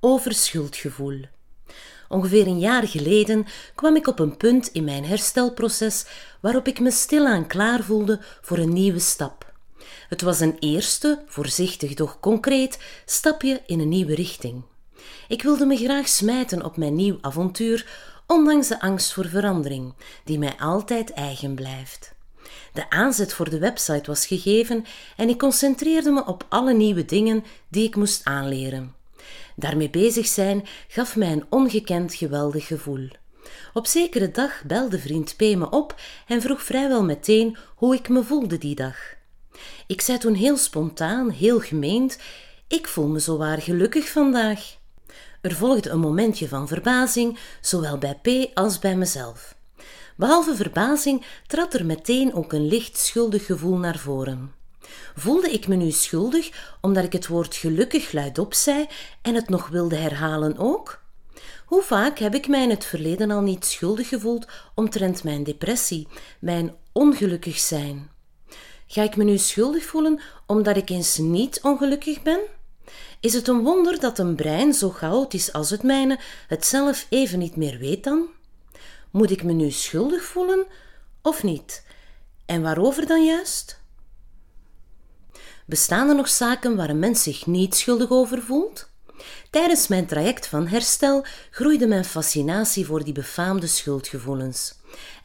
over schuldgevoel. Ongeveer een jaar geleden kwam ik op een punt in mijn herstelproces waarop ik me stilaan klaar voelde voor een nieuwe stap. Het was een eerste, voorzichtig doch concreet, stapje in een nieuwe richting. Ik wilde me graag smijten op mijn nieuw avontuur, ondanks de angst voor verandering, die mij altijd eigen blijft. De aanzet voor de website was gegeven en ik concentreerde me op alle nieuwe dingen die ik moest aanleren. Daarmee bezig zijn gaf mij een ongekend geweldig gevoel. Op zekere dag belde vriend P me op en vroeg vrijwel meteen hoe ik me voelde die dag. Ik zei toen heel spontaan, heel gemeend: Ik voel me zowaar gelukkig vandaag. Er volgde een momentje van verbazing, zowel bij P als bij mezelf. Behalve verbazing trad er meteen ook een licht schuldig gevoel naar voren. Voelde ik me nu schuldig omdat ik het woord gelukkig luidop zei en het nog wilde herhalen ook? Hoe vaak heb ik mij in het verleden al niet schuldig gevoeld omtrent mijn depressie, mijn ongelukkig zijn? Ga ik me nu schuldig voelen omdat ik eens niet ongelukkig ben? Is het een wonder dat een brein zo chaotisch als het mijne het zelf even niet meer weet dan? Moet ik me nu schuldig voelen of niet? En waarover dan juist? Bestaan er nog zaken waar een mens zich niet schuldig over voelt? Tijdens mijn traject van herstel groeide mijn fascinatie voor die befaamde schuldgevoelens.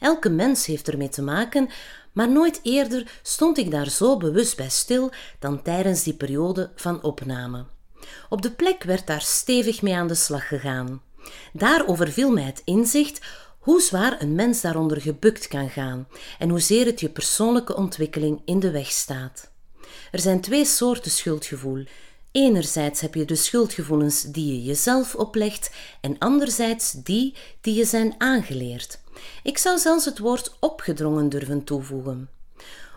Elke mens heeft ermee te maken, maar nooit eerder stond ik daar zo bewust bij stil dan tijdens die periode van opname. Op de plek werd daar stevig mee aan de slag gegaan. Daar overviel mij het inzicht hoe zwaar een mens daaronder gebukt kan gaan en hoezeer het je persoonlijke ontwikkeling in de weg staat. Er zijn twee soorten schuldgevoel. Enerzijds heb je de schuldgevoelens die je jezelf oplegt en anderzijds die die je zijn aangeleerd. Ik zou zelfs het woord opgedrongen durven toevoegen.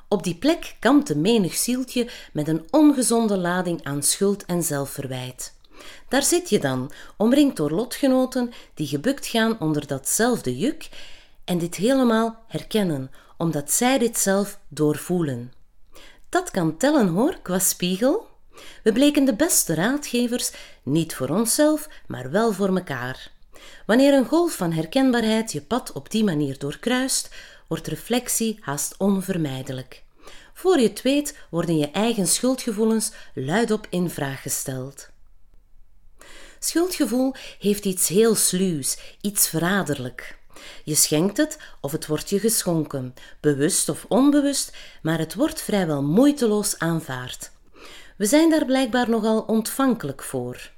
Op die plek kampte menig zieltje met een ongezonde lading aan schuld en zelfverwijt. Daar zit je dan, omringd door lotgenoten die gebukt gaan onder datzelfde juk en dit helemaal herkennen, omdat zij dit zelf doorvoelen. Dat kan tellen hoor, qua spiegel. We bleken de beste raadgevers, niet voor onszelf, maar wel voor mekaar. Wanneer een golf van herkenbaarheid je pad op die manier doorkruist, wordt reflectie haast onvermijdelijk. Voor je het weet worden je eigen schuldgevoelens luidop in vraag gesteld. Schuldgevoel heeft iets heel sluws, iets verraderlijk. Je schenkt het of het wordt je geschonken, bewust of onbewust, maar het wordt vrijwel moeiteloos aanvaard. We zijn daar blijkbaar nogal ontvankelijk voor.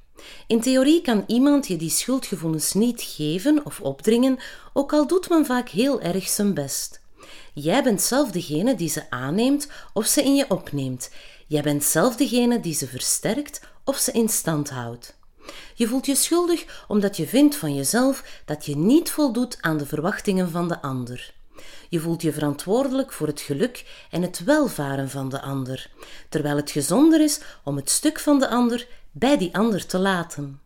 In theorie kan iemand je die schuldgevoelens niet geven of opdringen, ook al doet men vaak heel erg zijn best. Jij bent zelf degene die ze aanneemt of ze in je opneemt. Jij bent zelf degene die ze versterkt of ze in stand houdt. Je voelt je schuldig omdat je vindt van jezelf dat je niet voldoet aan de verwachtingen van de ander. Je voelt je verantwoordelijk voor het geluk en het welvaren van de ander, terwijl het gezonder is om het stuk van de ander bij die ander te laten.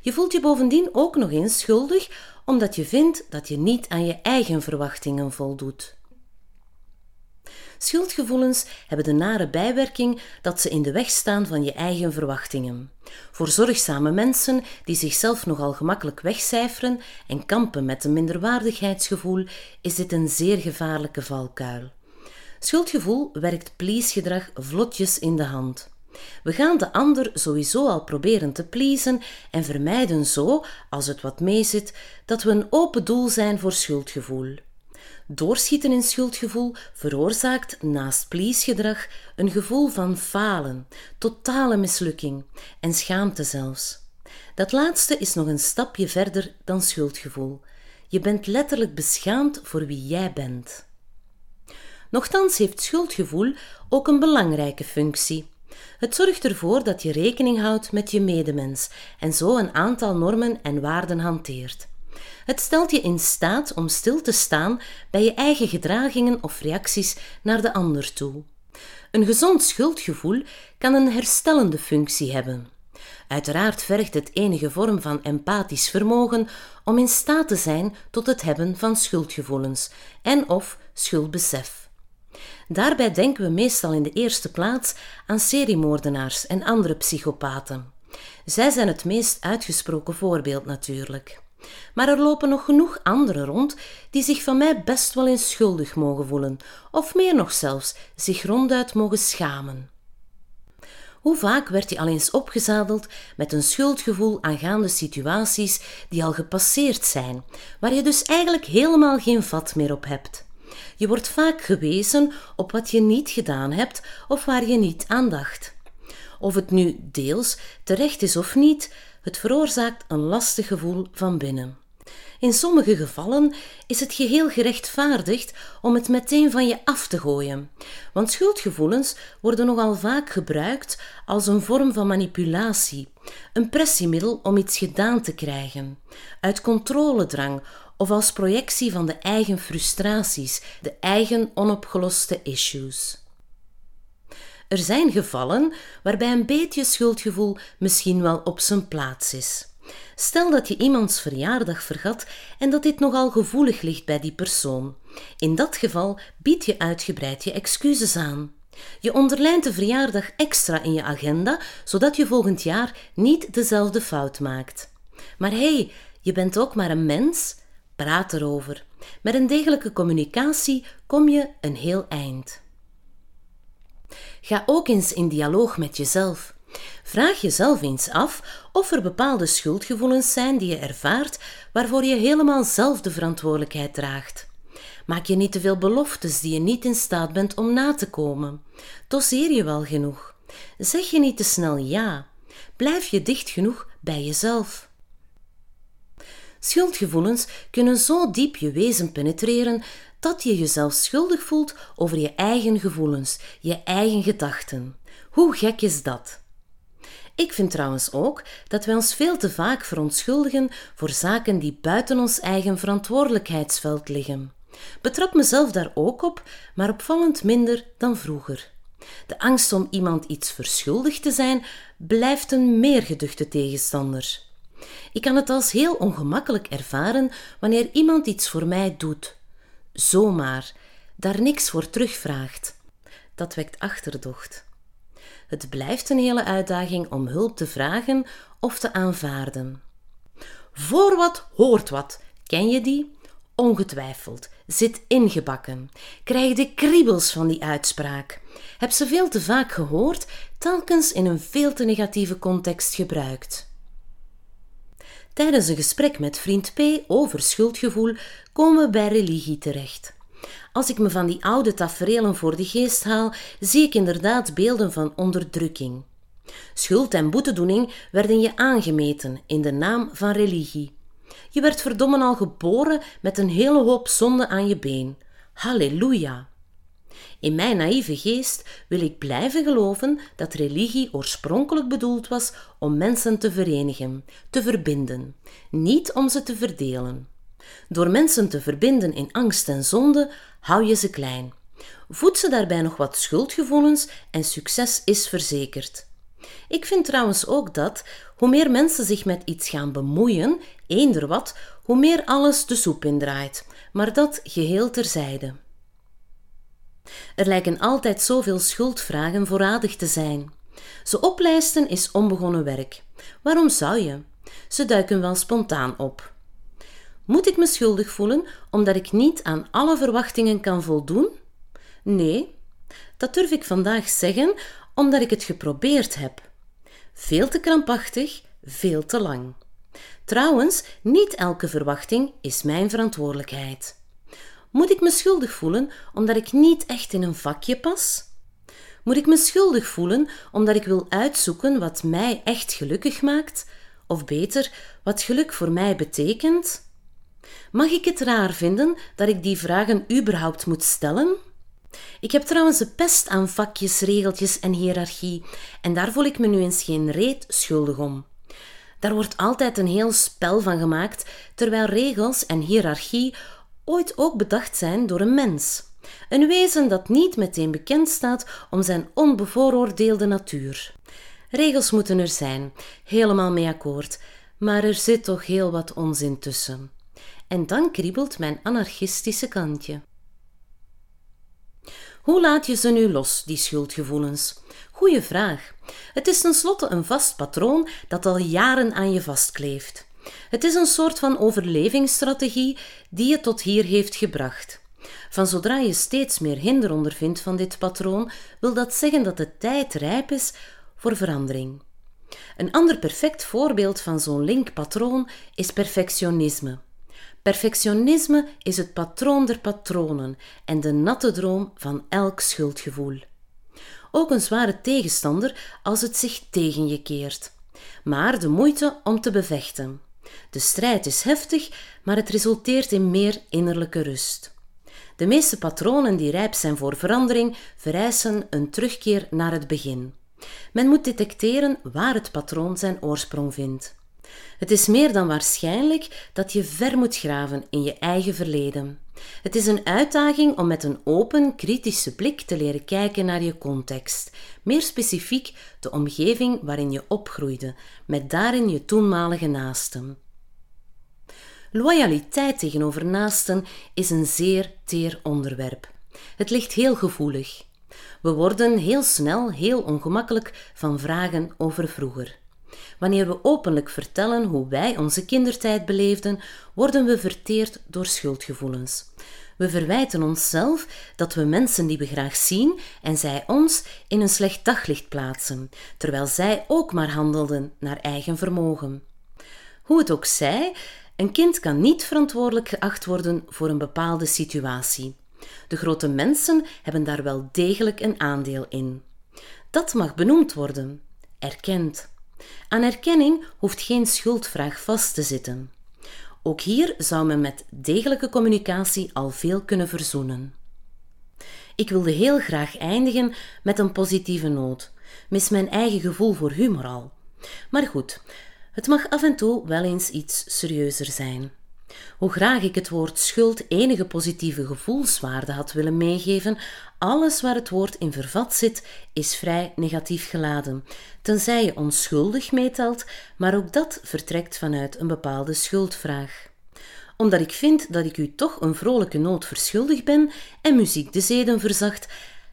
Je voelt je bovendien ook nog eens schuldig omdat je vindt dat je niet aan je eigen verwachtingen voldoet. Schuldgevoelens hebben de nare bijwerking dat ze in de weg staan van je eigen verwachtingen. Voor zorgzame mensen die zichzelf nogal gemakkelijk wegcijferen en kampen met een minderwaardigheidsgevoel, is dit een zeer gevaarlijke valkuil. Schuldgevoel werkt please-gedrag vlotjes in de hand. We gaan de ander sowieso al proberen te pleasen en vermijden zo, als het wat meezit, dat we een open doel zijn voor schuldgevoel. Doorschieten in schuldgevoel veroorzaakt naast please-gedrag een gevoel van falen, totale mislukking en schaamte zelfs. Dat laatste is nog een stapje verder dan schuldgevoel. Je bent letterlijk beschaamd voor wie jij bent. Nochtans heeft schuldgevoel ook een belangrijke functie. Het zorgt ervoor dat je rekening houdt met je medemens en zo een aantal normen en waarden hanteert. Het stelt je in staat om stil te staan bij je eigen gedragingen of reacties naar de ander toe. Een gezond schuldgevoel kan een herstellende functie hebben. Uiteraard vergt het enige vorm van empathisch vermogen om in staat te zijn tot het hebben van schuldgevoelens en of schuldbesef. Daarbij denken we meestal in de eerste plaats aan seriemoordenaars en andere psychopaten. Zij zijn het meest uitgesproken voorbeeld natuurlijk. Maar er lopen nog genoeg anderen rond die zich van mij best wel eens schuldig mogen voelen, of meer nog zelfs, zich ronduit mogen schamen. Hoe vaak werd je al eens opgezadeld met een schuldgevoel aangaande situaties die al gepasseerd zijn, waar je dus eigenlijk helemaal geen vat meer op hebt? Je wordt vaak gewezen op wat je niet gedaan hebt of waar je niet aan dacht. Of het nu deels terecht is of niet, het veroorzaakt een lastig gevoel van binnen. In sommige gevallen is het geheel gerechtvaardigd om het meteen van je af te gooien, want schuldgevoelens worden nogal vaak gebruikt als een vorm van manipulatie, een pressiemiddel om iets gedaan te krijgen, uit controledrang of als projectie van de eigen frustraties, de eigen onopgeloste issues. Er zijn gevallen waarbij een beetje schuldgevoel misschien wel op zijn plaats is. Stel dat je iemands verjaardag vergat en dat dit nogal gevoelig ligt bij die persoon. In dat geval bied je uitgebreid je excuses aan. Je onderlijnt de verjaardag extra in je agenda, zodat je volgend jaar niet dezelfde fout maakt. Maar hé, hey, je bent ook maar een mens. Praat erover. Met een degelijke communicatie kom je een heel eind. Ga ook eens in dialoog met jezelf. Vraag jezelf eens af of er bepaalde schuldgevoelens zijn die je ervaart waarvoor je helemaal zelf de verantwoordelijkheid draagt. Maak je niet te veel beloftes die je niet in staat bent om na te komen. Doseer je wel genoeg. Zeg je niet te snel ja. Blijf je dicht genoeg bij jezelf. Schuldgevoelens kunnen zo diep je wezen penetreren dat je jezelf schuldig voelt over je eigen gevoelens, je eigen gedachten. Hoe gek is dat? Ik vind trouwens ook dat wij ons veel te vaak verontschuldigen voor zaken die buiten ons eigen verantwoordelijkheidsveld liggen. Betrap mezelf daar ook op, maar opvallend minder dan vroeger. De angst om iemand iets verschuldigd te zijn blijft een meer geduchte tegenstander. Ik kan het als heel ongemakkelijk ervaren wanneer iemand iets voor mij doet. Zomaar, daar niks voor terugvraagt. Dat wekt achterdocht. Het blijft een hele uitdaging om hulp te vragen of te aanvaarden. Voor wat hoort wat. Ken je die? Ongetwijfeld. Zit ingebakken. Krijg de kriebels van die uitspraak. Heb ze veel te vaak gehoord, telkens in een veel te negatieve context gebruikt. Tijdens een gesprek met vriend P over schuldgevoel komen we bij religie terecht. Als ik me van die oude tafereelen voor de geest haal, zie ik inderdaad beelden van onderdrukking. Schuld en boetedoening werden je aangemeten in de naam van religie. Je werd verdomme al geboren met een hele hoop zonde aan je been. Halleluja! In mijn naïeve geest wil ik blijven geloven dat religie oorspronkelijk bedoeld was om mensen te verenigen, te verbinden, niet om ze te verdelen. Door mensen te verbinden in angst en zonde hou je ze klein. Voed ze daarbij nog wat schuldgevoelens en succes is verzekerd. Ik vind trouwens ook dat hoe meer mensen zich met iets gaan bemoeien, eender wat, hoe meer alles de soep indraait, maar dat geheel terzijde. Er lijken altijd zoveel schuldvragen voorradig te zijn. Ze oplijsten is onbegonnen werk. Waarom zou je? Ze duiken wel spontaan op. Moet ik me schuldig voelen omdat ik niet aan alle verwachtingen kan voldoen? Nee, dat durf ik vandaag zeggen omdat ik het geprobeerd heb. Veel te krampachtig, veel te lang. Trouwens, niet elke verwachting is mijn verantwoordelijkheid. Moet ik me schuldig voelen omdat ik niet echt in een vakje pas? Moet ik me schuldig voelen omdat ik wil uitzoeken wat mij echt gelukkig maakt? Of beter, wat geluk voor mij betekent? Mag ik het raar vinden dat ik die vragen überhaupt moet stellen? Ik heb trouwens een pest aan vakjes, regeltjes en hiërarchie, en daar voel ik me nu eens geen reet schuldig om. Daar wordt altijd een heel spel van gemaakt, terwijl regels en hiërarchie ooit ook bedacht zijn door een mens. Een wezen dat niet meteen bekend staat om zijn onbevooroordeelde natuur. Regels moeten er zijn, helemaal mee akkoord, maar er zit toch heel wat onzin tussen. En dan kriebelt mijn anarchistische kantje. Hoe laat je ze nu los, die schuldgevoelens? Goeie vraag. Het is tenslotte een vast patroon dat al jaren aan je vastkleeft. Het is een soort van overlevingsstrategie die je tot hier heeft gebracht. Van zodra je steeds meer hinder ondervindt van dit patroon, wil dat zeggen dat de tijd rijp is voor verandering. Een ander perfect voorbeeld van zo'n linkpatroon is perfectionisme. Perfectionisme is het patroon der patronen en de natte droom van elk schuldgevoel. Ook een zware tegenstander als het zich tegen je keert, maar de moeite om te bevechten. De strijd is heftig, maar het resulteert in meer innerlijke rust. De meeste patronen die rijp zijn voor verandering vereisen een terugkeer naar het begin. Men moet detecteren waar het patroon zijn oorsprong vindt. Het is meer dan waarschijnlijk dat je ver moet graven in je eigen verleden. Het is een uitdaging om met een open, kritische blik te leren kijken naar je context, meer specifiek de omgeving waarin je opgroeide, met daarin je toenmalige naasten. Loyaliteit tegenover naasten is een zeer teer onderwerp. Het ligt heel gevoelig. We worden heel snel heel ongemakkelijk van vragen over vroeger. Wanneer we openlijk vertellen hoe wij onze kindertijd beleefden, worden we verteerd door schuldgevoelens. We verwijten onszelf dat we mensen die we graag zien en zij ons in een slecht daglicht plaatsen, terwijl zij ook maar handelden naar eigen vermogen. Hoe het ook zij, een kind kan niet verantwoordelijk geacht worden voor een bepaalde situatie. De grote mensen hebben daar wel degelijk een aandeel in. Dat mag benoemd worden, erkend. Aan erkenning hoeft geen schuldvraag vast te zitten. Ook hier zou men met degelijke communicatie al veel kunnen verzoenen. Ik wilde heel graag eindigen met een positieve noot, mis mijn eigen gevoel voor humor al. Maar goed, het mag af en toe wel eens iets serieuzer zijn. Hoe graag ik het woord schuld enige positieve gevoelswaarde had willen meegeven, alles waar het woord in vervat zit, is vrij negatief geladen, tenzij je onschuldig meetelt, maar ook dat vertrekt vanuit een bepaalde schuldvraag omdat ik vind dat ik u toch een vrolijke noot verschuldigd ben en muziek de zeden verzacht,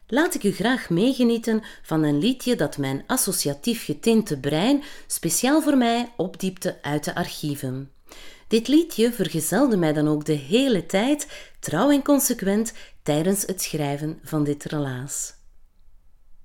laat ik u graag meegenieten van een liedje dat mijn associatief getinte brein speciaal voor mij opdiepte uit de archieven. Dit liedje vergezelde mij dan ook de hele tijd, trouw en consequent, tijdens het schrijven van dit relaas.